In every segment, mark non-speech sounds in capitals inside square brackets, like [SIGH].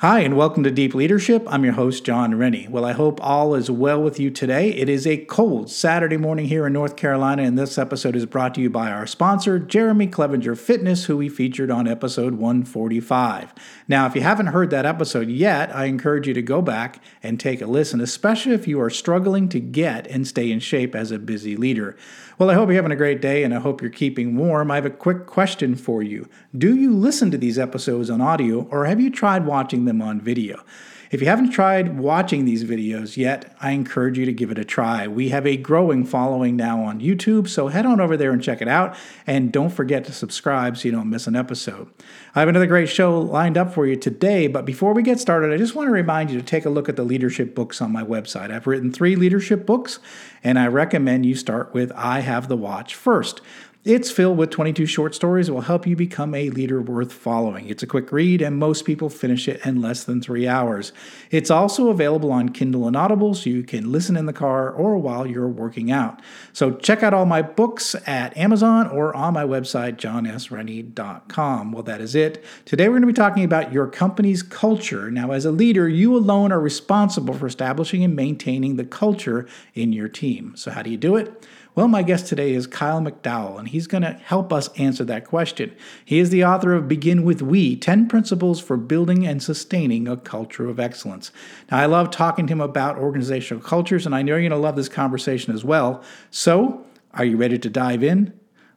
Hi, and welcome to Deep Leadership. I'm your host, John Rennie. Well, I hope all is well with you today. It is a cold Saturday morning here in North Carolina, and this episode is brought to you by our sponsor, Jeremy Clevenger Fitness, who we featured on episode 145. Now, if you haven't heard that episode yet, I encourage you to go back and take a listen, especially if you are struggling to get and stay in shape as a busy leader. Well, I hope you're having a great day and I hope you're keeping warm. I have a quick question for you. Do you listen to these episodes on audio or have you tried watching them on video? If you haven't tried watching these videos yet, I encourage you to give it a try. We have a growing following now on YouTube, so head on over there and check it out. And don't forget to subscribe so you don't miss an episode. I have another great show lined up for you today, but before we get started, I just want to remind you to take a look at the leadership books on my website. I've written three leadership books, and I recommend you start with I Have the Watch first. It's filled with 22 short stories that will help you become a leader worth following. It's a quick read, and most people finish it in less than three hours. It's also available on Kindle and Audible, so you can listen in the car or while you're working out. So check out all my books at Amazon or on my website, johnsrennie.com. Well, that is it. Today, we're going to be talking about your company's culture. Now, as a leader, you alone are responsible for establishing and maintaining the culture in your team. So, how do you do it? Well, my guest today is Kyle McDowell, and he's going to help us answer that question. He is the author of Begin with We 10 Principles for Building and Sustaining a Culture of Excellence. Now, I love talking to him about organizational cultures, and I know you're going to love this conversation as well. So, are you ready to dive in?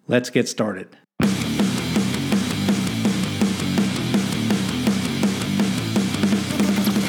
Let's get started.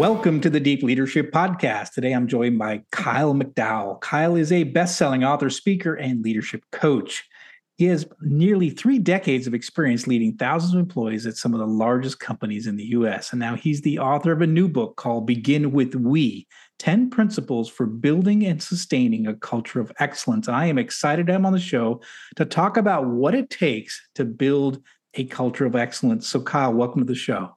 Welcome to the Deep Leadership Podcast. Today I'm joined by Kyle McDowell. Kyle is a best selling author, speaker, and leadership coach. He has nearly three decades of experience leading thousands of employees at some of the largest companies in the US. And now he's the author of a new book called Begin with We 10 Principles for Building and Sustaining a Culture of Excellence. And I am excited to have him on the show to talk about what it takes to build a culture of excellence. So, Kyle, welcome to the show.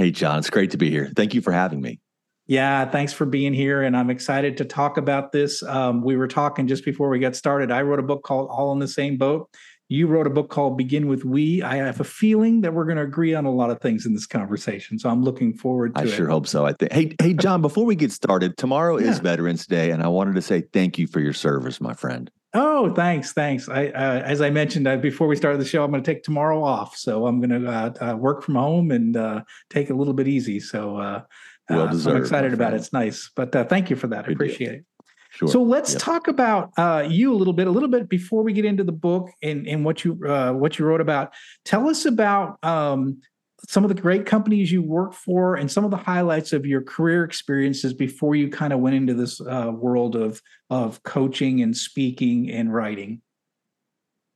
Hey, John, it's great to be here. Thank you for having me. Yeah, thanks for being here. And I'm excited to talk about this. Um, we were talking just before we got started. I wrote a book called All in the Same Boat. You wrote a book called Begin with We. I have a feeling that we're going to agree on a lot of things in this conversation. So I'm looking forward to I it. I sure hope so. I think. Hey, hey, John. Before we get started, tomorrow yeah. is Veterans Day, and I wanted to say thank you for your service, my friend. Oh, thanks, thanks. I, uh, as I mentioned uh, before we started the show, I'm going to take tomorrow off, so I'm going to uh, uh, work from home and uh, take it a little bit easy. So, uh, well deserved, I'm excited about it. It's nice, but thank you for that. Good I appreciate deal. it. Sure. So let's yep. talk about you a little bit, a little bit before we get into the book and, and what you what you wrote about. Tell us about um, some of the great companies you worked for and some of the highlights of your career experiences before you kind of went into this uh, world of of coaching and speaking and writing?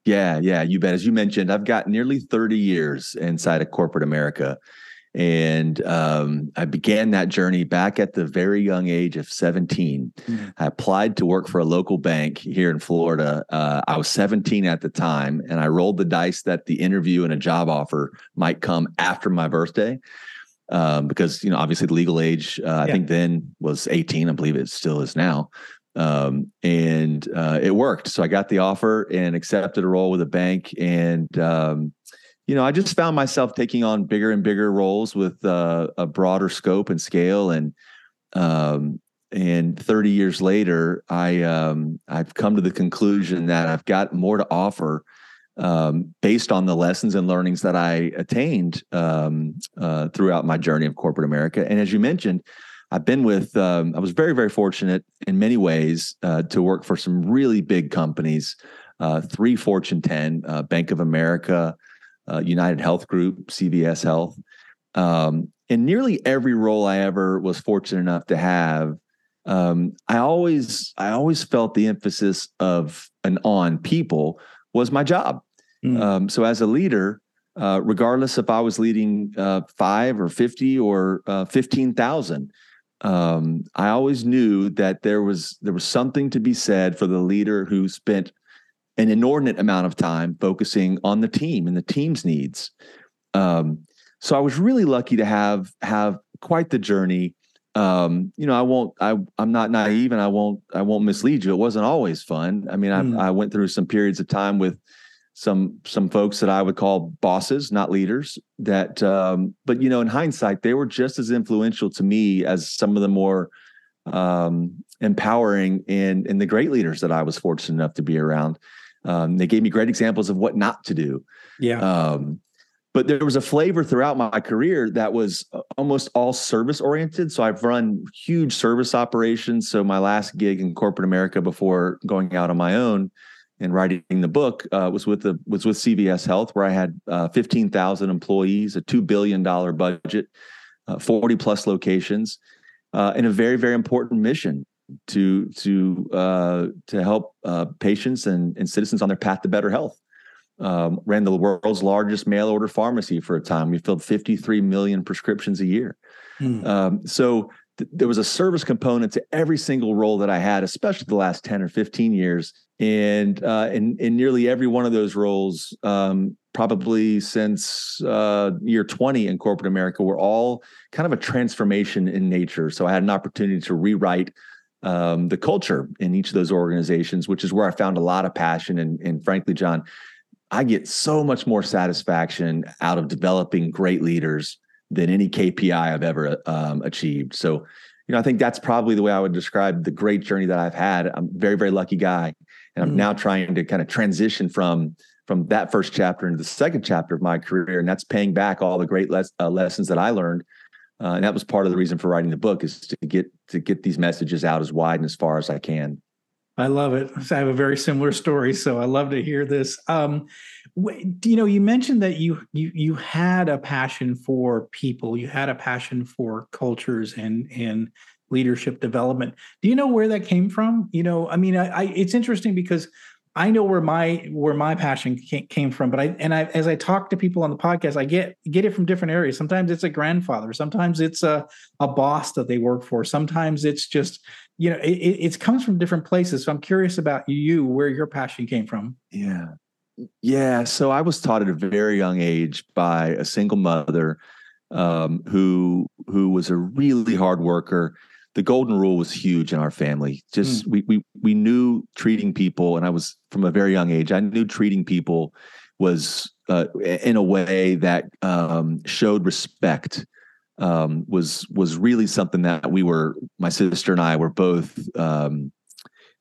Yeah yeah you bet. As you mentioned i've got nearly 30 years inside of corporate america And um, I began that journey back at the very young age of 17. Mm-hmm. I applied to work for a local bank here in Florida. Uh, I was 17 at the time, and I rolled the dice that the interview and a job offer might come after my birthday. Um, because you know, obviously, the legal age uh, I think then was 18. I believe it still is now. Um, and uh, it worked. So I got the offer and accepted a role with a bank, and um, you know, I just found myself taking on bigger and bigger roles with uh, a broader scope and scale. And um, and 30 years later, I um, I've come to the conclusion that I've got more to offer um, based on the lessons and learnings that I attained um, uh, throughout my journey of corporate America. And as you mentioned, I've been with. Um, I was very very fortunate in many ways uh, to work for some really big companies. Uh, three Fortune 10, uh, Bank of America, uh, United Health Group, CVS Health. Um, in nearly every role I ever was fortunate enough to have, um, I always I always felt the emphasis of and on people was my job. Mm. Um, so as a leader, uh, regardless if I was leading uh, five or fifty or uh, fifteen thousand, um, I always knew that there was there was something to be said for the leader who spent an inordinate amount of time focusing on the team and the team's needs. Um, so I was really lucky to have have quite the journey. Um, you know, I won't. I I'm not naive, and I won't. I won't mislead you. It wasn't always fun. I mean, mm. I, I went through some periods of time with some some folks that I would call bosses, not leaders. That, um, but you know, in hindsight, they were just as influential to me as some of the more um, empowering and and the great leaders that I was fortunate enough to be around. Um, they gave me great examples of what not to do. Yeah. Um, but there was a flavor throughout my career that was uh, almost all service oriented. So I've run huge service operations. So my last gig in corporate America before going out on my own and writing the book uh, was with the was with CVS Health, where I had uh, fifteen thousand employees, a two billion dollar budget, uh, forty plus locations, uh, and a very very important mission to to uh, to help uh, patients and, and citizens on their path to better health. Um, ran the world's largest mail order pharmacy for a time. We filled 53 million prescriptions a year. Hmm. Um, so th- there was a service component to every single role that I had, especially the last 10 or 15 years. And uh, in, in nearly every one of those roles, um, probably since uh, year 20 in corporate America, were all kind of a transformation in nature. So I had an opportunity to rewrite um, the culture in each of those organizations, which is where I found a lot of passion. And, and frankly, John, I get so much more satisfaction out of developing great leaders than any KPI I've ever um, achieved. So, you know, I think that's probably the way I would describe the great journey that I've had. I'm a very, very lucky guy, and I'm mm. now trying to kind of transition from from that first chapter into the second chapter of my career, and that's paying back all the great les- uh, lessons that I learned uh, and that was part of the reason for writing the book is to get to get these messages out as wide and as far as I can. I love it. I have a very similar story, so I love to hear this. Um, you know, you mentioned that you you you had a passion for people, you had a passion for cultures and and leadership development. Do you know where that came from? You know, I mean, I, I it's interesting because I know where my where my passion came from, but I and I as I talk to people on the podcast, I get get it from different areas. Sometimes it's a grandfather, sometimes it's a a boss that they work for, sometimes it's just you know it, it comes from different places. So I'm curious about you, where your passion came from. Yeah, yeah. So I was taught at a very young age by a single mother um, who who was a really hard worker the golden rule was huge in our family. Just mm. we we we knew treating people, and I was from a very young age. I knew treating people was uh, in a way that um, showed respect. Um, was was really something that we were. My sister and I were both. Um,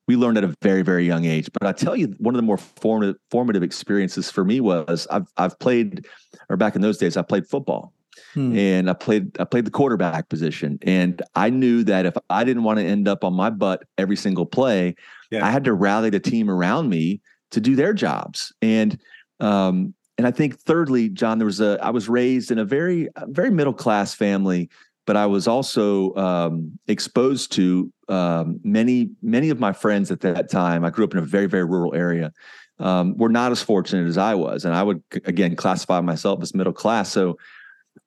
we learned at a very very young age. But I tell you, one of the more formative formative experiences for me was I've I've played, or back in those days, I played football Hmm. And I played I played the quarterback position. And I knew that if I didn't want to end up on my butt every single play, yeah. I had to rally the team around me to do their jobs. And um, and I think thirdly, John, there was a I was raised in a very very middle class family, but I was also um, exposed to um, many many of my friends at that time. I grew up in a very very rural area. Um, were not as fortunate as I was, and I would again classify myself as middle class. So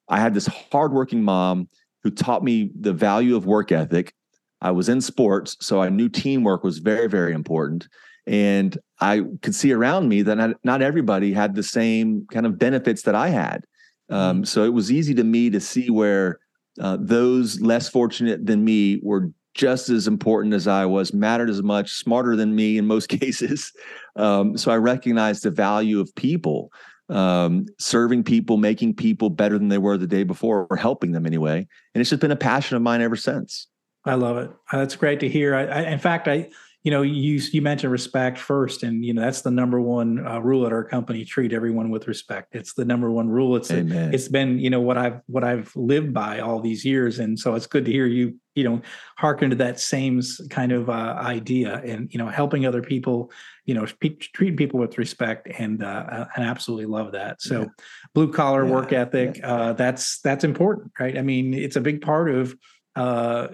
I had this hardworking mom who taught me the value of work ethic. I was in sports, so I knew teamwork was very, very important. And I could see around me that not, not everybody had the same kind of benefits that I had. Um, mm. so it was easy to me to see where uh, those less fortunate than me were just as important as I was, mattered as much, smarter than me in most [LAUGHS] cases. Um, so I recognized the value of people, um, serving people, making people better than they were the day before, or helping them anyway. And it's just been a passion of mine ever since. I love it. That's great to hear. I, I, in fact, I you know, you you mentioned respect first, and you know that's the number one uh, rule at our company: treat everyone with respect. It's the number one rule. It's Amen. it's been you know what I've what I've lived by all these years, and so it's good to hear you you know hearken to that same kind of uh, idea, and you know helping other people, you know, pe- treating people with respect, and uh, and absolutely love that. So, yeah. blue collar yeah. work ethic, yeah. Uh, that's that's important, right? I mean, it's a big part of uh,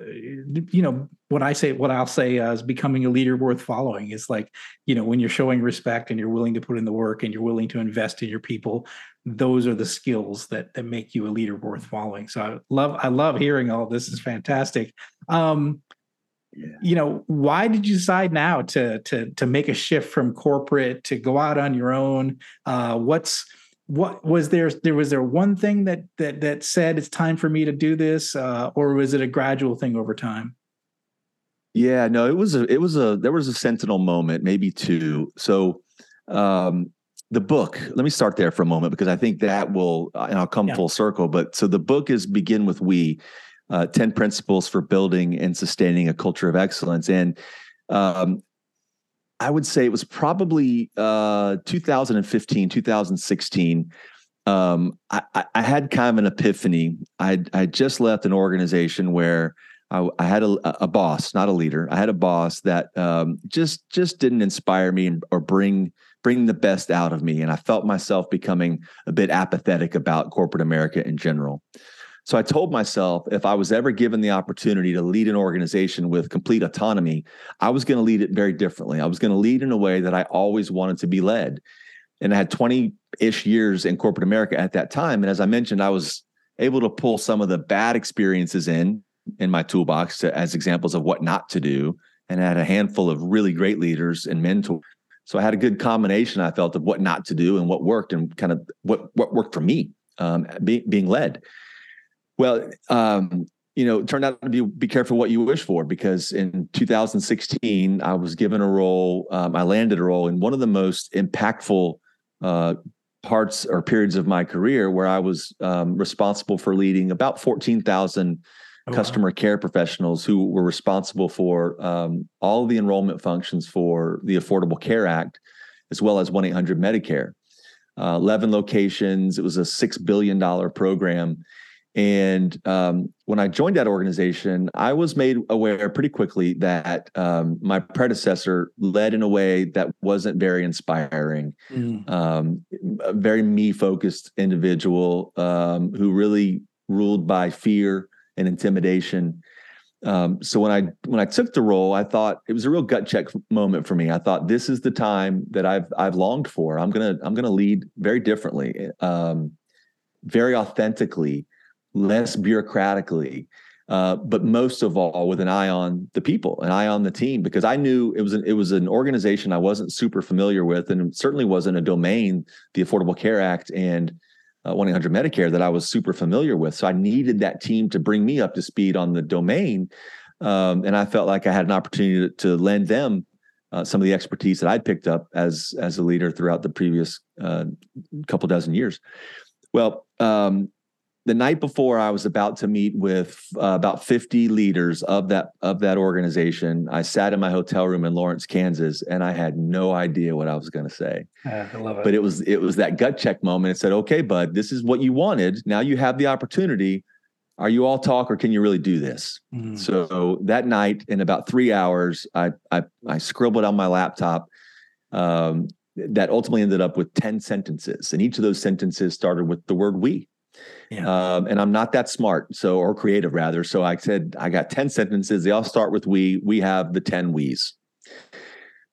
you know, what I say, what I'll say uh, is becoming a leader worth following is like, you know, when you're showing respect and you're willing to put in the work and you're willing to invest in your people, those are the skills that that make you a leader worth following. So I love, I love hearing all this is fantastic. Um. You know, why did you decide now to to to make a shift from corporate to go out on your own? Uh, what's what was there there was there one thing that that that said it's time for me to do this uh, or was it a gradual thing over time yeah no it was a it was a there was a sentinel moment maybe two so um the book let me start there for a moment because i think that will uh, and i'll come yeah. full circle but so the book is begin with we uh, 10 principles for building and sustaining a culture of excellence and um, I would say it was probably uh, 2015, 2016. Um, I, I, had kind of an epiphany. I I just left an organization where I, I had a, a, boss, not a leader. I had a boss that um, just just didn't inspire me or bring bring the best out of me, and I felt myself becoming a bit apathetic about corporate America in general. So I told myself if I was ever given the opportunity to lead an organization with complete autonomy, I was going to lead it very differently. I was going to lead in a way that I always wanted to be led. And I had 20 ish years in corporate America at that time. And as I mentioned, I was able to pull some of the bad experiences in in my toolbox to, as examples of what not to do. And I had a handful of really great leaders and mentors. So I had a good combination, I felt, of what not to do and what worked and kind of what what worked for me um, be, being led. Well, um, you know, turned out to be be careful what you wish for because in 2016 I was given a role. Um, I landed a role in one of the most impactful uh, parts or periods of my career, where I was um, responsible for leading about 14,000 oh, customer wow. care professionals who were responsible for um, all the enrollment functions for the Affordable Care Act, as well as 1 800 Medicare. Uh, 11 locations. It was a $6 billion program. And um, when I joined that organization, I was made aware pretty quickly that um, my predecessor led in a way that wasn't very inspiring. Mm. Um, a very me focused individual um, who really ruled by fear and intimidation. Um, so when I when I took the role, I thought it was a real gut check moment for me. I thought this is the time that I've I've longed for. I'm gonna I'm gonna lead very differently, um, very authentically less bureaucratically, uh, but most of all with an eye on the people, an eye on the team, because I knew it was an, it was an organization I wasn't super familiar with, and certainly wasn't a domain, the Affordable Care Act and uh, one eight hundred Medicare that I was super familiar with. So I needed that team to bring me up to speed on the domain, um, and I felt like I had an opportunity to, to lend them uh, some of the expertise that I'd picked up as as a leader throughout the previous uh, couple dozen years. Well, um, the night before I was about to meet with uh, about 50 leaders of that of that organization, I sat in my hotel room in Lawrence, Kansas, and I had no idea what I was going to say. I love it. But it was it was that gut check moment. It said, "Okay, bud, this is what you wanted. Now you have the opportunity. Are you all talk, or can you really do this?" Mm. So that night, in about three hours, I I, I scribbled on my laptop. Um, that ultimately ended up with 10 sentences and each of those sentences started with the word we yeah. Um, and I'm not that smart, so or creative rather. So I said I got 10 sentences. They all start with we. We have the 10 we's.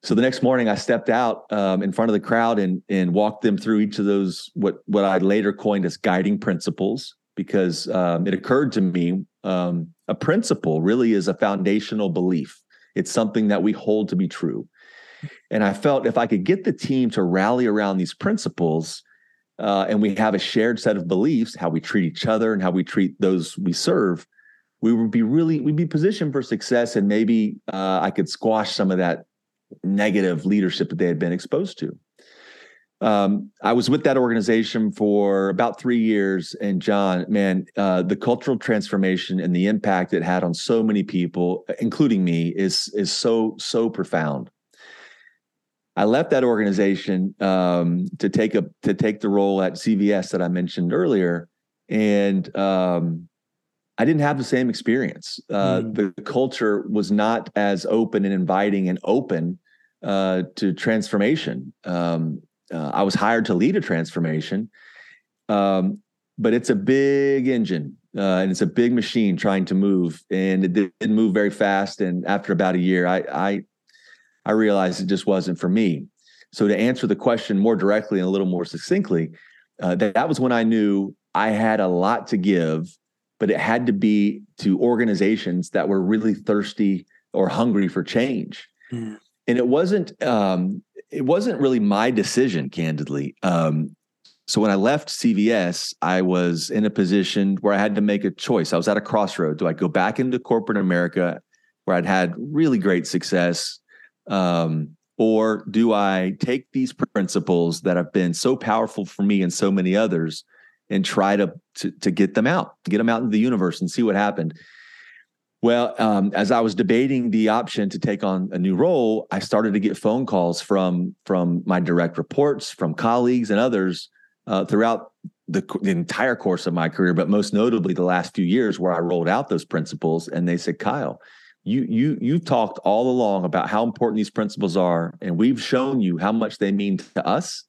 So the next morning, I stepped out um, in front of the crowd and and walked them through each of those what what I later coined as guiding principles because um, it occurred to me um, a principle really is a foundational belief. It's something that we hold to be true. And I felt if I could get the team to rally around these principles, uh, and we have a shared set of beliefs, how we treat each other and how we treat those we serve, we would be really we'd be positioned for success, and maybe uh, I could squash some of that negative leadership that they had been exposed to. Um, I was with that organization for about three years, and John, man, uh, the cultural transformation and the impact it had on so many people, including me, is is so so profound. I left that organization um, to take a to take the role at CVS that I mentioned earlier, and um, I didn't have the same experience. Uh, mm. The culture was not as open and inviting and open uh, to transformation. Um, uh, I was hired to lead a transformation, um, but it's a big engine uh, and it's a big machine trying to move, and it didn't move very fast. And after about a year, I, I I realized it just wasn't for me. So to answer the question more directly and a little more succinctly, uh, that, that was when I knew I had a lot to give, but it had to be to organizations that were really thirsty or hungry for change. Mm. And it wasn't um, it wasn't really my decision, candidly. Um, so when I left CVS, I was in a position where I had to make a choice. I was at a crossroad. Do I go back into corporate America, where I'd had really great success, um, or do I take these principles that have been so powerful for me and so many others and try to, to, to get them out, get them out into the universe and see what happened? Well, um, as I was debating the option to take on a new role, I started to get phone calls from from my direct reports, from colleagues and others uh, throughout the, the, entire course of my career, but most notably the last few years where I rolled out those principles. And they said, Kyle, you you you've talked all along about how important these principles are and we've shown you how much they mean to us.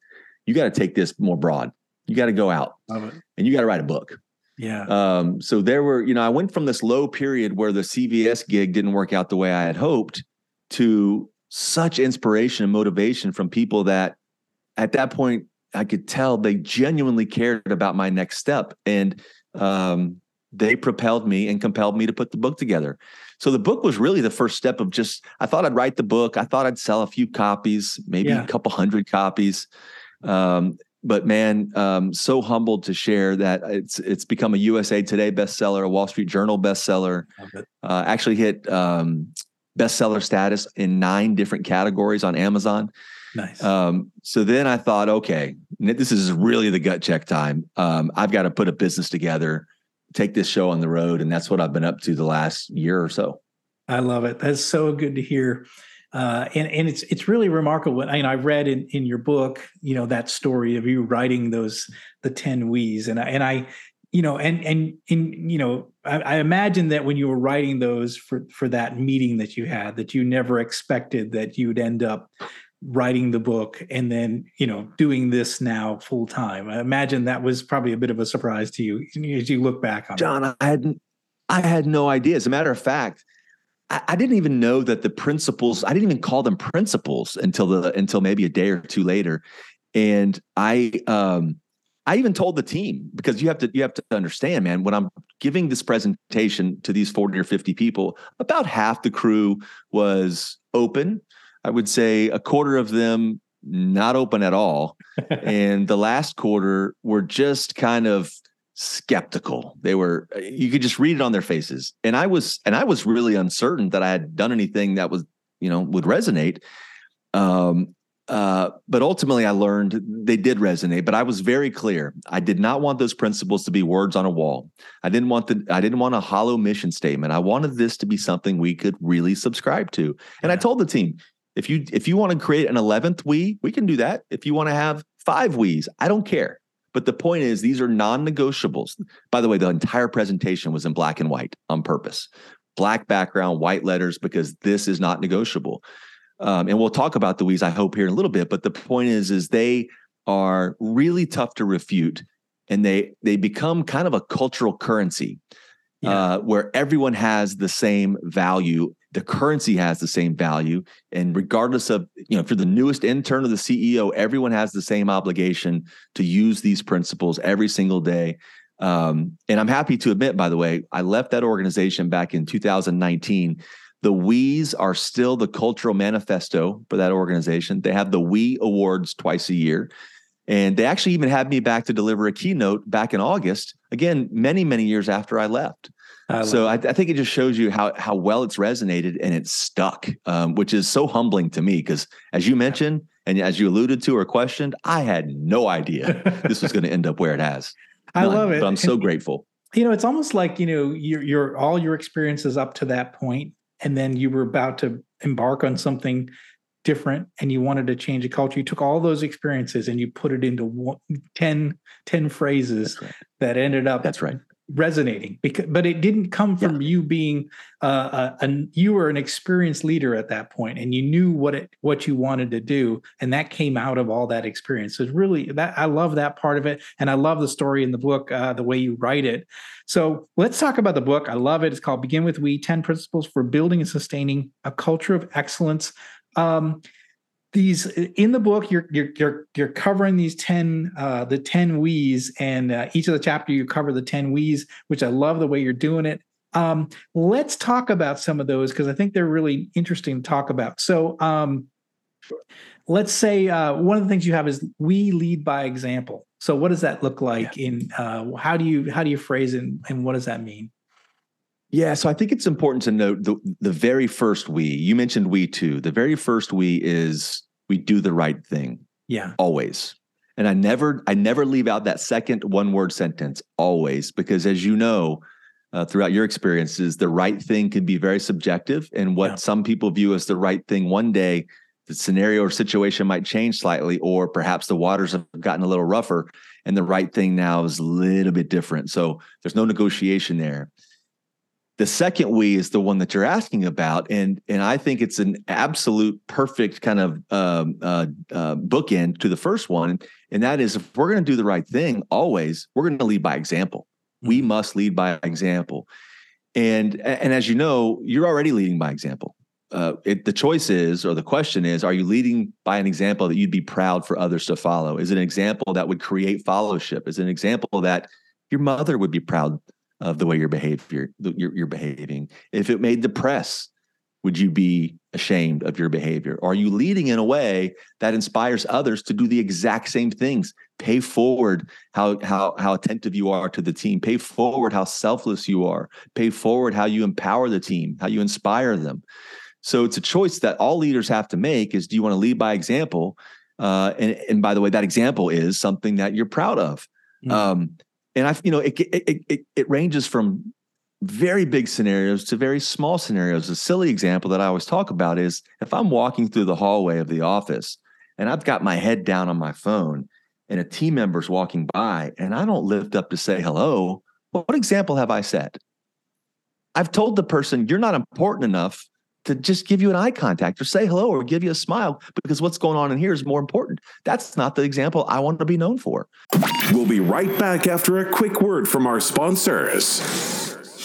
You got to take this more broad. You got to go out and you got to write a book. Yeah. Um, so there were you know i went from this low period where the cvs gig didn't work out the way i had hoped to such inspiration and motivation from people that at that point i could tell they genuinely cared about my next step. And um, they propelled me and compelled me to put the book together so the book was really the first step of just, I thought I'd write the book. I thought I'd sell a few copies, maybe yeah. a couple hundred copies. Um, but man, um, so humbled to share that it's it's become a USA Today bestseller, a Wall Street Journal bestseller. Uh, actually hit um, bestseller status in nine different categories on Amazon. Nice. Um, so then I thought, okay, this is really the gut check time. Um, I've got to put a business together take this show on the road. And that's what I've been up to the last year or so. I love it. That's so good to hear. Uh, and and it's it's really remarkable. I, mean, I read in, in your book, you know, that story of you writing those the ten wees, and I, and I, you know, and and in you know, I, I imagine that when you were writing those for for that meeting that you had, that you never expected that you'd end up writing the book and then you know doing this now full time i imagine that was probably a bit of a surprise to you as you look back on john it. i had i had no idea. As a matter of fact I, I, didn't even know that the principles i didn't even call them principles until the until maybe a day or two later. And i um i even told the team because you have to you have to understand man when i'm giving this presentation to these 40 or 50 people about half the crew was open I would say a quarter of them not open at all. [LAUGHS] and the last quarter were just kind of skeptical. They were you could just read it on their faces. And I was and I was really uncertain that I had done anything that was, you know, would resonate. Um uh, but ultimately, I learned they did resonate. But I was very clear. I did not want those principles to be words on a wall. I didn't want the. I didn't want a hollow mission statement. I wanted this to be something we could really subscribe to. And yeah. I told the team, if you if you want to create an 11th we, we can do that. If you want to have five we's, I don't care. But the point is, these are non-negotiables. By the way, the entire presentation was in black and white on purpose, black background, white letters, because this is not negotiable. Um, and we'll talk about the we's, I hope, here in a little bit. But the point is, is they are really tough to refute, and they they become kind of a cultural currency. Yeah. Uh, where everyone has the same value the currency has the same value and regardless of you know if you're the newest intern or the ceo everyone has the same obligation to use these principles every single day Um, and I'm happy to admit, by the way, I left that organization back in 2019. The WEs are still the cultural manifesto for that organization. They have the WE Awards twice a year. And they actually even had me back to deliver a keynote back in August, again, many, many years after I left. I so I, I, think it just shows you how how well it's resonated and it's stuck, um, which is so humbling to me because, as you mentioned and as you alluded to or questioned, I had no idea this was going to end up where it has. [LAUGHS] I love it, but I'm so and, grateful. You know, it's almost like you know your your all your experiences up to that point, and then you were about to embark on something different and you wanted to change a culture you took all those experiences and you put it into one, 10, 10 phrases right. that ended up that's right resonating because but it didn't come from yeah. you being uh, a, a, you were an experienced leader at that point and you knew what it what you wanted to do and that came out of all that experience. So it's really that i love that part of it and i love the story in the book uh, the way you write it. So let's talk about the book. I love it. It's called begin with we 10 principles for building and sustaining a culture of excellence. Um, these in the book you're you're you're, you're covering these 10 uh the 10 we's and uh, each of the chapter you cover the 10 we's which i love the way you're doing it. Um let's talk about some of those because i think they're really interesting to talk about. So um let's say uh one of the things you have is we lead by example. So what does that look like yeah. in uh how do you how do you phrase it and, and what does that mean yeah, so I think it's important to note the the very first we. You mentioned we too. The very first we is we do the right thing. Yeah. Always. And I never I never leave out that second one word sentence always because as you know uh, throughout your experiences the right thing can be very subjective and what yeah. some people view as the right thing one day the scenario or situation might change slightly or perhaps the waters have gotten a little rougher and the right thing now is a little bit different. So there's no negotiation there. The second we is the one that you're asking about, and and I think it's an absolute perfect kind of um, uh, uh, bookend to the first one, and that is if we're going to do the right thing, always we're going to lead by example. Mm-hmm. We must lead by example, and and as you know, you're already leading by example. Uh, it, the choice is, or the question is, are you leading by an example that you'd be proud for others to follow? Is it an example that would create fellowship? Is it an example that your mother would be proud of the way you're behavior you're, you're behaving. If it made the press would you be ashamed of your behavior? Are you leading in a way that inspires others to do the exact same things? Pay forward how how how attentive you are to the team. Pay forward how selfless you are. Pay forward how you empower the team how you inspire them. So it's a choice that all leaders have to make is do you want to lead by example? Uh, and, and by the way that example is something that you're proud of. Mm-hmm. um, and I, you know, it, it it it ranges from very big scenarios to very small scenarios. A silly example that I always talk about is if I'm walking through the hallway of the office and I've got my head down on my phone and a team member's walking by and I don't lift up to say hello, what example have I set? I've told the person you're not important enough to just give you an eye contact or say hello or give you a smile because what's going on in here is more important. That's not the example I want to be known for. We'll be right back after a quick word from our sponsors.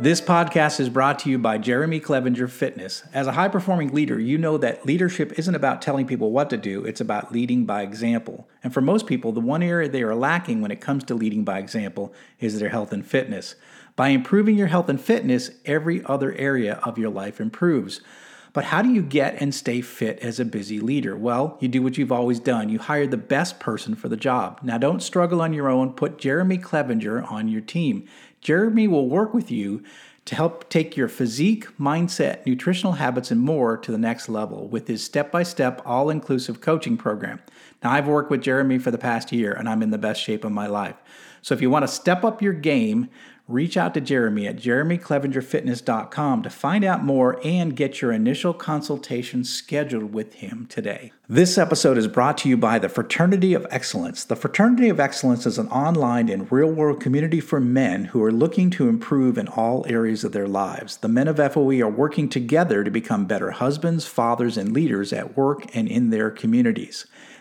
This podcast is brought to you by Jeremy Clevenger Fitness. As a high performing leader, you know that leadership isn't about telling people what to do, it's about leading by example. And for most people, the one area they are lacking when it comes to leading by example is their health and fitness. By improving your health and fitness, every other area of your life improves. But how do you get and stay fit as a busy leader? Well, you do what you've always done. You hire the best person for the job. Now, don't struggle on your own. Put Jeremy Clevenger on your team. Jeremy will work with you to help take your physique, mindset, nutritional habits, and more to the next level with his step by step, all inclusive coaching program. Now, I've worked with Jeremy for the past year and I'm in the best shape of my life. So if you want to step up your game, reach out to Jeremy at jeremyclevengerfitness.com to find out more and get your initial consultation scheduled with him today. This episode is brought to you by the Fraternity of Excellence. The Fraternity of Excellence is an online and real world community for men who are looking to improve in all areas of their lives. The men of FOE are working together to become better husbands, fathers, and leaders at work and in their communities.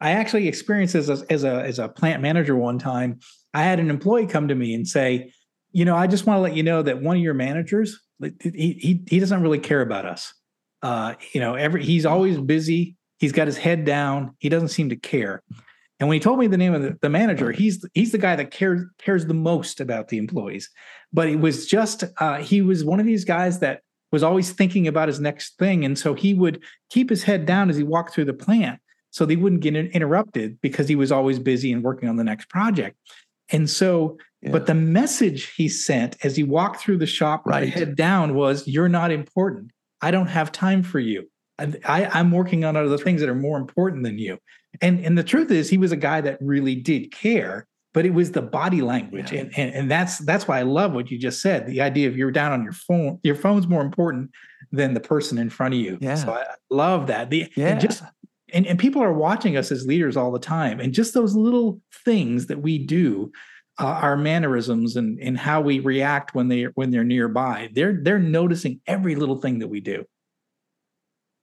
I actually experienced this as, as a as a plant manager one time. I had an employee come to me and say, you know, I just want to let you know that one of your managers, he he, he doesn't really care about us. Uh, you know, every he's always busy. He's got his head down. He doesn't seem to care. And when he told me the name of the, the manager, he's he's the guy that cares cares the most about the employees. But it was just uh, he was one of these guys that was always thinking about his next thing, and so he would keep his head down as he walked through the plant so they wouldn't get interrupted because he was always busy and working on the next project. And so, yeah. but the message he sent as he walked through the shop right. head down was, "You're not important. I don't have time for you. I, I'm working on other things that are more important than you." And and the truth is, he was a guy that really did care, but it was the body language, yeah. and, and and that's that's why I love what you just said. The idea of you're down on your phone, your phone's more important than the person in front of you. Yeah. So I love that. The yeah. just and, and people are watching us as leaders all the time. And just those little things that we do uh, our mannerisms and, and how we react when they when they're nearby they're they're noticing every little thing that we do.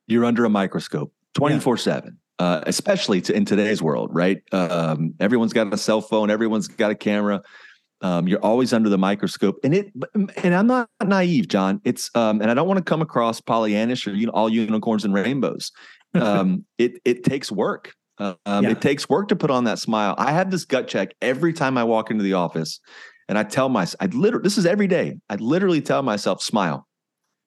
You're under a microscope 24 yeah. 7 uh, especially to, in today's world right? Um, everyone's got a cell phone everyone's got a camera. Um, you're always under the microscope. And it and i'm not naive john. It's um, and i don't want to come across pollyannish or you know all unicorns and rainbows um, it it takes work. Um, yeah. It takes work to put on that smile. I have this gut check every time I walk into the office, and I tell myself, I literally this is every day. I literally tell myself, smile.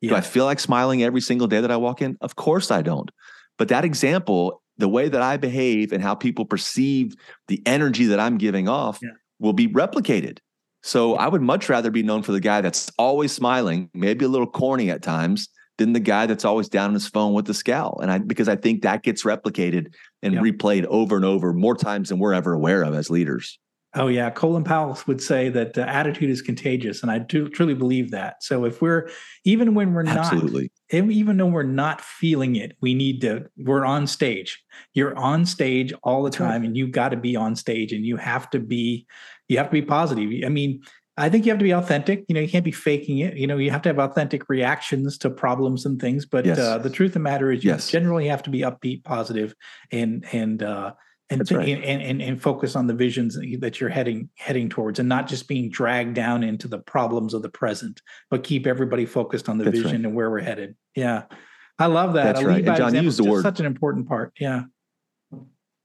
Yeah. Do I feel like smiling every single day that I walk in? Of course I don't. But that example, the way that I behave and how people perceive the energy that I'm giving off yeah. will be replicated. So I would much rather be known for the guy that's always smiling, maybe a little corny at times, than the guy that's always down on his phone with the scowl. And I because I think that gets replicated and replayed over and over more times than we're ever aware of as leaders. Oh yeah, Colin Powell would say that uh, attitude is contagious, and I do truly believe that. So if we're even when we're Absolutely. not, even though we're not feeling it, we need to. We're on stage. You're on stage all the time, and you got to be on stage, and you have to be, you have to be positive. I mean, I think you have to be authentic. You know, you can't be faking it. You know, you have to have authentic reactions to problems and things. But yes. uh, the truth of the matter is, you yes. generally have to be upbeat, positive, and and uh, and, right. and, and and focus on the visions that you're heading heading towards, and not just being dragged down into the problems of the present, but keep everybody focused on the That's vision right. and where we're headed. Yeah, I love that. That's right. And John, use the word such an important part. Yeah.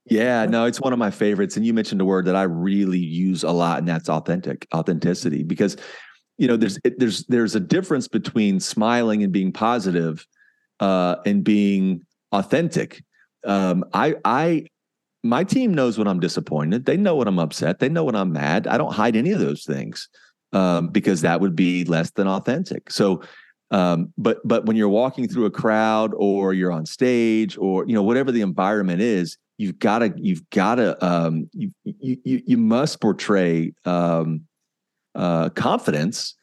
Yeah, no, it's one of my favorites. And you mentioned a word that I really use a lot, and that's authentic, authenticity. Because you know, there's there's there's a difference between smiling and being positive, uh, and being authentic. Um, I I my team knows when I'm disappointed. They know when I'm upset. They know when I'm mad. I don't hide any of those things um, because that would be less than authentic. So um, but but when you're walking through a crowd or you're on stage or you know whatever the environment is, you've got to you've got to um, you, you you must portray um, uh, confidence,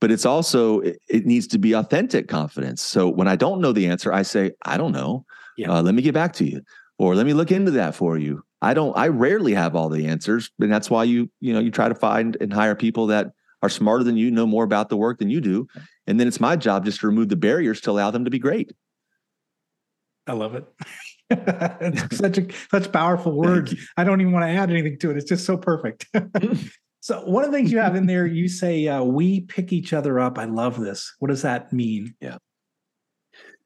but it's also it, it, needs to be authentic confidence. So when I don't know the answer, I say I don't know. Yeah. Uh, let me get back to you, or let me look into that for you. I don't. I rarely have all the answers, and that's why you you know you try to find and hire people that are smarter than you, know more about the work than you do, and then it's my job just to remove the barriers to allow them to be great. I love it. [LAUGHS] [LAUGHS] such a such powerful words. I don't even want to add anything to it. It's just so perfect. [LAUGHS] so one of the things you have in there, you say uh, we pick each other up. I love this. What does that mean? Yeah.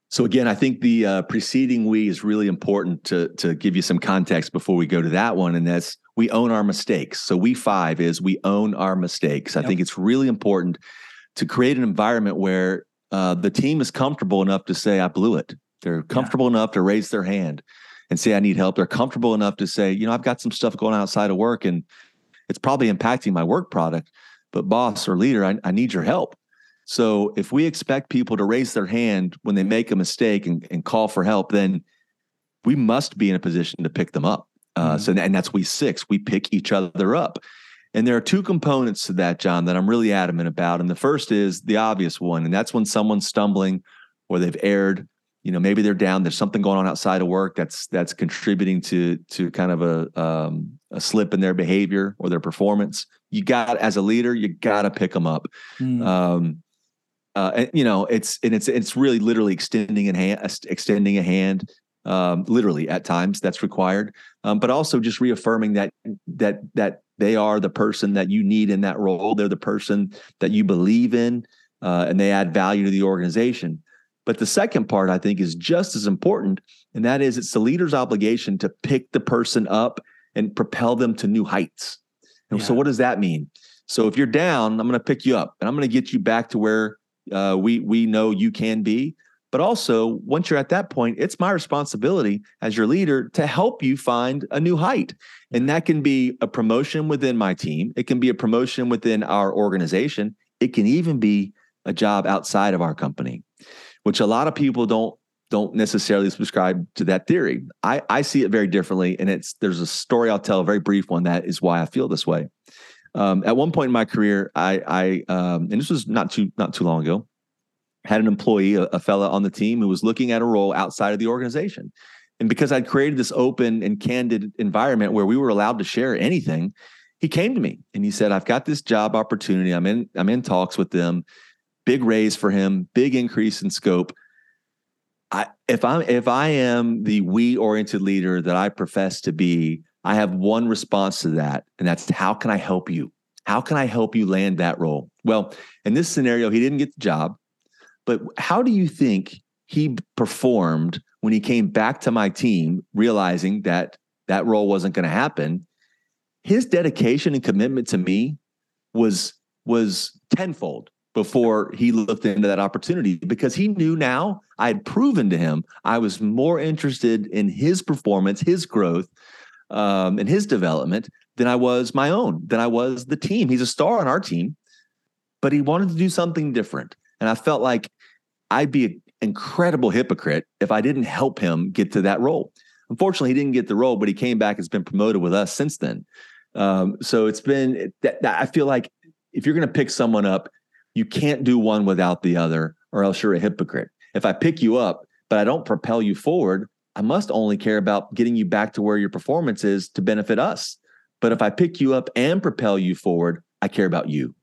So again, I think the uh, preceding we is really important to to give you some context before we go to that one, and that's we own our mistakes. So we five is we own our mistakes. I yep. think it's really important to create an environment where uh, the team is comfortable enough to say, I blew it. They're comfortable yeah. enough to raise their hand and say, I need help. They're comfortable enough to say, you know, I've got some stuff going outside of work and it's probably impacting my work product, but boss or leader, I, I need your help. So if we expect people to raise their hand when they make a mistake and, and call for help, then we must be in a position to pick them up. Uh, mm-hmm. So, and that's we six, we pick each other up. And there are two components to that, John, that I'm really adamant about. And the first is the obvious one, and that's when someone's stumbling or they've erred. You know, maybe they're down. There's something going on outside of work that's that's contributing to to kind of a um, a slip in their behavior or their performance. You got as a leader, you got to pick them up. Mm. Um, uh, and, you know, it's and it's it's really literally extending a hand, extending a hand, um, literally at times that's required, um, but also just reaffirming that that that they are the person that you need in that role. They're the person that you believe in, uh, and they add value to the organization. But the second part, I think, is just as important, and that is it's the leader's obligation to pick the person up and propel them to new heights. And yeah. so, what does that mean? So, if you're down, I'm going to pick you up, and I'm going to get you back to where uh, we we know you can be. But also, once you're at that point, it's my responsibility as your leader to help you find a new height. And that can be a promotion within my team, it can be a promotion within our organization, it can even be a job outside of our company, which a lot of people don't don't necessarily subscribe to that theory. I, I see it very differently. And it's there's a story I'll tell, a very brief one that is why I feel this way. Um, at one point in my career, I, I um, and this was not too not too long ago, had an employee, a, a fella on the team who was looking at a role outside of the organization. And because I'd created this open and candid environment where we were allowed to share anything, he came to me and he said, I've got this job opportunity. I'm in, I'm in talks with them. Big raise for him, big increase in scope. I, if I'm if I am the we oriented leader that I profess to be, I have one response to that, and that's how can I help you? How can I help you land that role? Well, in this scenario, he didn't get the job. But how do you think he performed when he came back to my team, realizing that that role wasn't going to happen? His dedication and commitment to me was was tenfold before he looked into that opportunity because he knew now I had proven to him I was more interested in his performance, his growth, um, and his development than I was my own, than I was the team. He's a star on our team, but he wanted to do something different. And I felt like I'd be an incredible hypocrite if I didn't help him get to that role. Unfortunately, he didn't get the role, but he came back and has been promoted with us since then. Um, so it's been that, that I feel like if you're going to pick someone up, you can't do one without the other, or else you're a hypocrite. If I pick you up, but I don't propel you forward, I must only care about getting you back to where your performance is to benefit us. But if I pick you up and propel you forward, I care about you.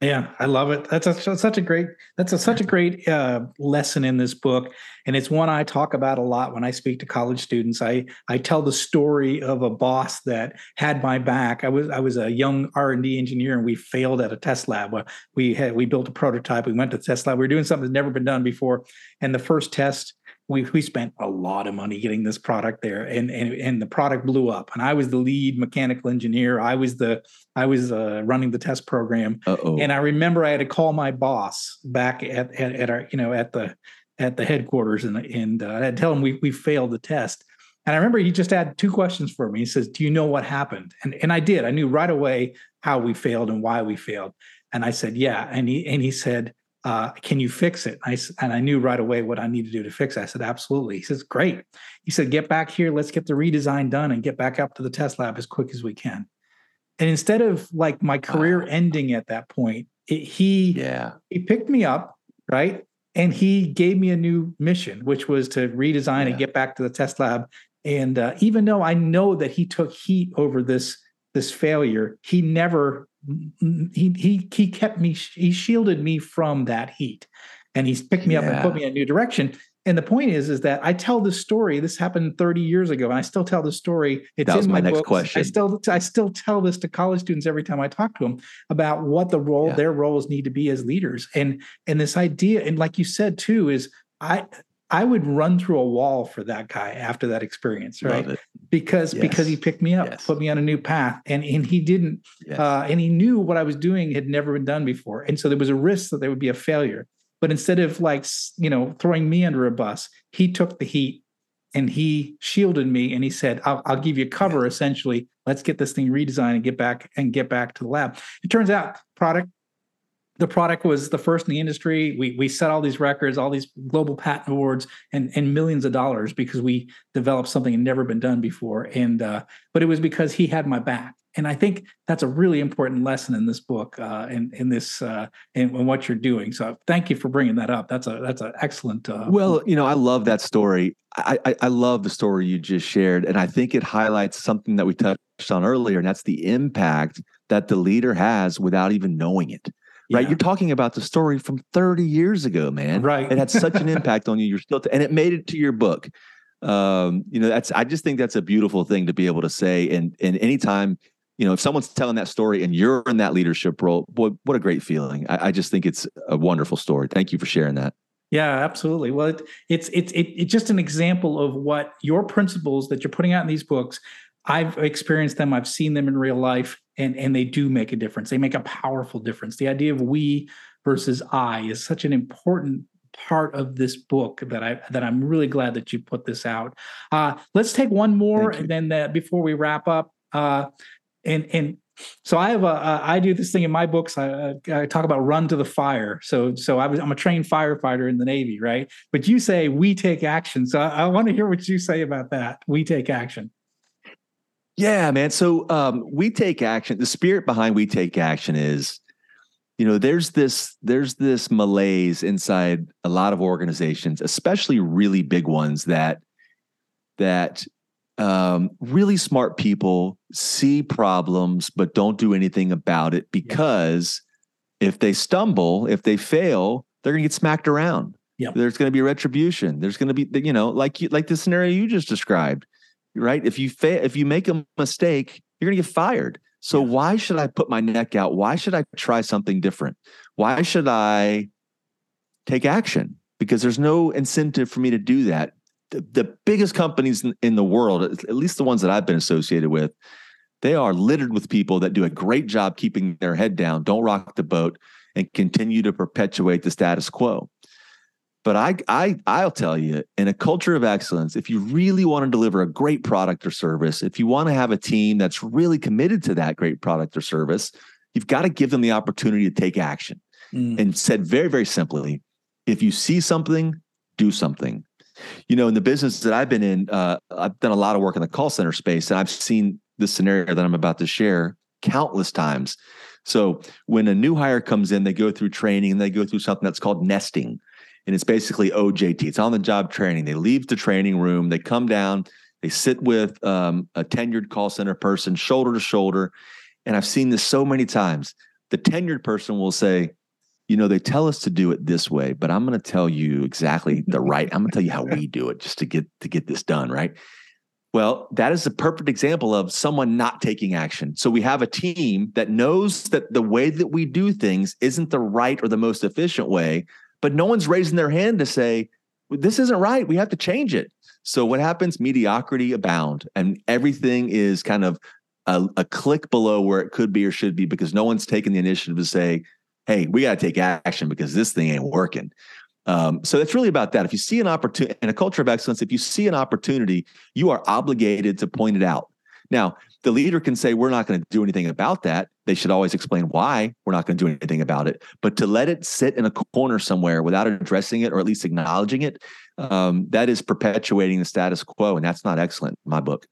Yeah, I love it. That's, a, that's such a great that's a, such a great uh, lesson in this book, and it's one I talk about a lot when I speak to college students. I I tell the story of a boss that had my back. I was I was a young R and D engineer, and we failed at a test lab. We had we built a prototype. We went to test lab. We were doing something that's never been done before, and the first test we we spent a lot of money getting this product there and and and the product blew up and i was the lead mechanical engineer i was the i was uh, running the test program. Uh-oh. and i remember i had to call my boss back at, at, at our you know at the at the headquarters and and uh, i tell him we we failed the test. And i remember he just had two questions for me. He says do you know what happened? And and i did. I knew right away how we failed and why we failed. And i said yeah. And he and he said uh, can you fix it? I, and I knew right away what I need to do to fix it. I said, absolutely. He says, great. He said, get back here. Let's get the redesign done and get back up to the test lab as quick as we can. And instead of like my career wow. ending at that point, it, he yeah he picked me up right, and he gave me a new mission, which was to redesign yeah. and get back to the test lab. And uh, even though I know that he took heat over this this failure, he never he he he kept me he shielded me from that heat and he's picked me yeah. up and put me in a new direction and the point is is that i tell this story this happened 30 years ago and i still tell the story it's that was in my, my next books. question i still i still tell this to college students every time i talk to them about what the role yeah. their roles need to be as leaders and and this idea and like you said too is i I would run through a wall for that guy after that experience, right? Because Yes. because he picked me up, Yes. put me on a new path, and and he didn't, Yes. uh, and he knew what I was doing had never been done before, and so there was a risk that there would be a failure. But instead of like you know throwing me under a bus, he took the heat and he shielded me, and he said, "I'll, I'll give you cover. Essentially, let's get this thing redesigned and get back and get back to the lab." It turns out product the product was the first in the industry. We we set all these records, all these global patent awards, and and millions of dollars because we developed something that never been done before. And uh, but it was because he had my back. And I think that's a really important lesson in this book, uh, in in this uh, in, in what you're doing. So thank you for bringing that up. That's a that's an excellent. Uh, Well, you know, I love that story. I, I I love the story you just shared, and I think it highlights something that we touched on earlier, and that's the impact that the leader has without even knowing it. Right? yeah. You're talking about the story from 30 years ago, man. Right. It had such an [LAUGHS] impact on you. You're still, and it made it to your book. Um, you know, that's. I just think that's a beautiful thing to be able to say. And and anytime, you know, if someone's telling that story and you're in that leadership role, boy, what a great feeling. I, I just think it's a wonderful story. Thank you for sharing that. Yeah, absolutely. Well, it, it's it's it, it's just an example of what your principles that you're putting out in these books. I've experienced them. I've seen them in real life, and and they do make a difference. They make a powerful difference. The idea of we versus I is such an important part of this book that I that I'm really glad that you put this out. Uh, let's take one more, and then uh, before we wrap up, uh, and and so I have a uh, I do this thing in my books. I, I talk about run to the fire. So so I was I'm a trained firefighter in the Navy, right? But you say we take action. So I, I want to hear what you say about that. We take action. Yeah, man. So um, we take action. The spirit behind we take action is, you know, there's this there's this malaise inside a lot of organizations, especially really big ones that that um, really smart people see problems but don't do anything about it because if they stumble, if they fail, they're going to get smacked around. Yep. There's going to be retribution. There's going to be, you know, like you, like the scenario you just described right? If you fail, if you make a mistake, you're going to get fired. So Yeah. why should I put my neck out? Why should I try something different? Why should I take action? Because there's no incentive for me to do that. The, the biggest companies in, in the world, at least the ones that I've been associated with, they are littered with people that do a great job keeping their head down, don't rock the boat, and continue to perpetuate the status quo. But I, I, I'll tell you, in a culture of excellence, if you really want to deliver a great product or service, if you want to have a team that's really committed to that great product or service, you've got to give them the opportunity to take action. And said very, very simply, if you see something, do something. You know, in the business that I've been in, uh, I've done a lot of work in the call center space, and I've seen this scenario that I'm about to share countless times. So when a new hire comes in, they go through training and they go through something that's called nesting and it's basically OJT. It's on the job training. They leave the training room, they come down, they sit with um, a tenured call center person, shoulder to shoulder. And I've seen this so many times. The tenured person will say, you know, they tell us to do it this way, but I'm going to tell you exactly the [LAUGHS] right. I'm going to tell you how we do it just to get to get this done, right? Well, that is a perfect example of someone not taking action. So we have a team that knows that the way that we do things isn't the right or the most efficient way, but no one's raising their hand to say, this isn't right. We have to change it. So what happens? Mediocrity abound, and everything is kind of a, a click below where it could be or should be because no one's taking the initiative to say, hey, we got to take action because this thing ain't working. Um, so it's really about that. If you see an opportunity in a culture of excellence, if you see an opportunity, you are obligated to point it out. Now, the leader can say, we're not going to do anything about that. They should always explain why we're not going to do anything about it. But to let it sit in a corner somewhere without addressing it or at least acknowledging it, um, that is perpetuating the status quo. And that's not excellent in my book.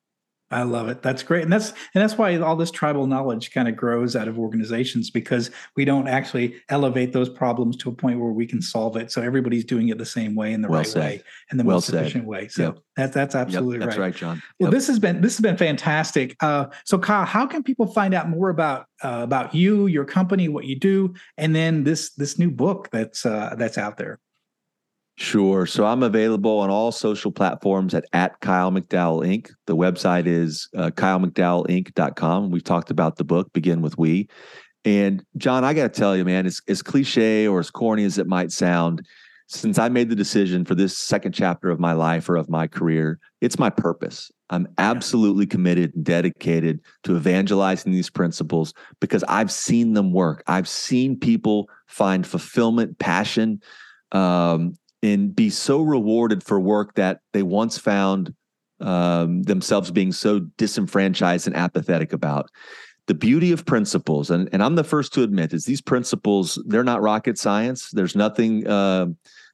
I love it. That's great. And that's and that's why all this tribal knowledge kind of grows out of organizations because we don't actually elevate those problems to a point where we can solve it. So everybody's doing it the same way in the Well right said. way and the Well most said. efficient way. So Yep. that, that's Yep, absolutely that's right. right, John. Well, Yep. this has been this has been fantastic. Uh, so, Kyle, how can people find out more about uh, about you, your company, what you do, and then this this new book that's uh, that's out there? Sure. So I'm available on all social platforms at, at Kyle McDowell Inc. The website is uh, kylemcdowellinc.com. We've talked about the book, Begin with We. And John, I got to tell you, man, it's as cliche or as corny as it might sound, since I made the decision for this second chapter of my life or of my career, it's my purpose. I'm absolutely committed and dedicated to evangelizing these principles because I've seen them work. I've seen people find fulfillment, passion, um, and be so rewarded for work that they once found um, themselves being so disenfranchised and apathetic about. The beauty of principles, and, and I'm the first to admit, is these principles, they're not rocket science. There's nothing. Uh,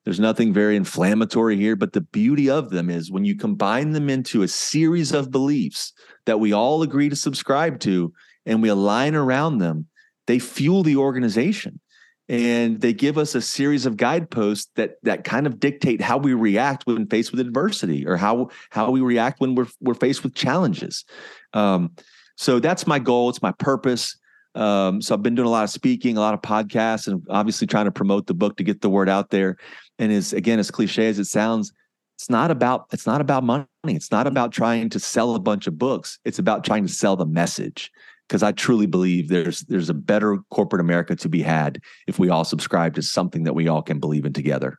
there's nothing very inflammatory here, but the beauty of them is when you combine them into a series of beliefs that we all agree to subscribe to and we align around them, they fuel the organization and they give us a series of guideposts that that kind of dictate how we react when faced with adversity or how how we react when we're we're faced with challenges. Um, so that's my goal. It's my purpose. Um, so I've been doing a lot of speaking, a lot of podcasts, and obviously trying to promote the book to get the word out there. And is again, as cliche as it sounds, it's not about it's not about money. It's not about trying to sell a bunch of books. It's about trying to sell the message. Because I truly believe there's there's a better corporate America to be had if we all subscribe to something that we all can believe in together.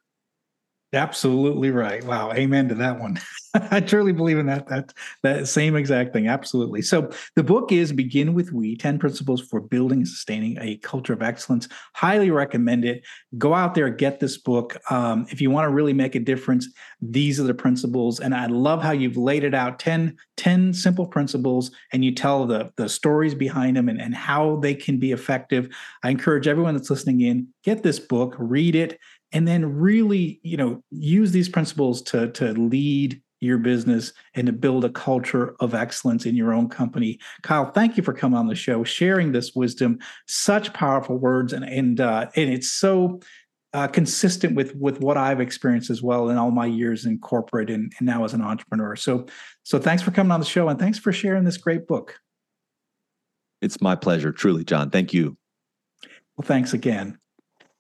Absolutely right. Wow. Amen to that one. [LAUGHS] I truly believe in that, that, that same exact thing. Absolutely. So the book is Begin with We 10 Principles for Building and Sustaining a Culture of Excellence. Highly recommend it. Go out there, get this book. Um, if you want to really make a difference, these are the principles. And I love how you've laid it out 10, 10 simple principles and you tell the, the stories behind them and, and how they can be effective. I encourage everyone that's listening in, get this book, read it and then really you know use these principles to to lead your business and to build a culture of excellence in your own company kyle thank you for coming on the show sharing this wisdom such powerful words and and uh, and it's so uh, consistent with with what I've experienced as well in all my years in corporate and, and now as an entrepreneur. So so thanks for coming on the show and thanks for sharing this great book. It's my pleasure, truly, John. Thank you. Well, thanks again.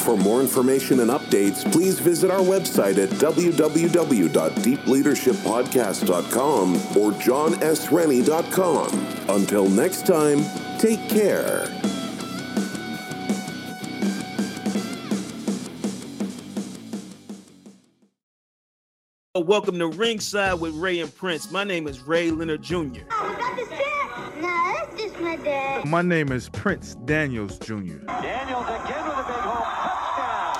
For more information and updates, please visit our website at www.deepleadershippodcast.com or johnsrennie.com. Until next time, take care. Welcome to Ringside with Ray and Prince. My name is Ray Leonard Jr. Oh, is that the set? No, that's just my dad. My name is Prince Daniels Jr. Daniels again with a big home touchdown.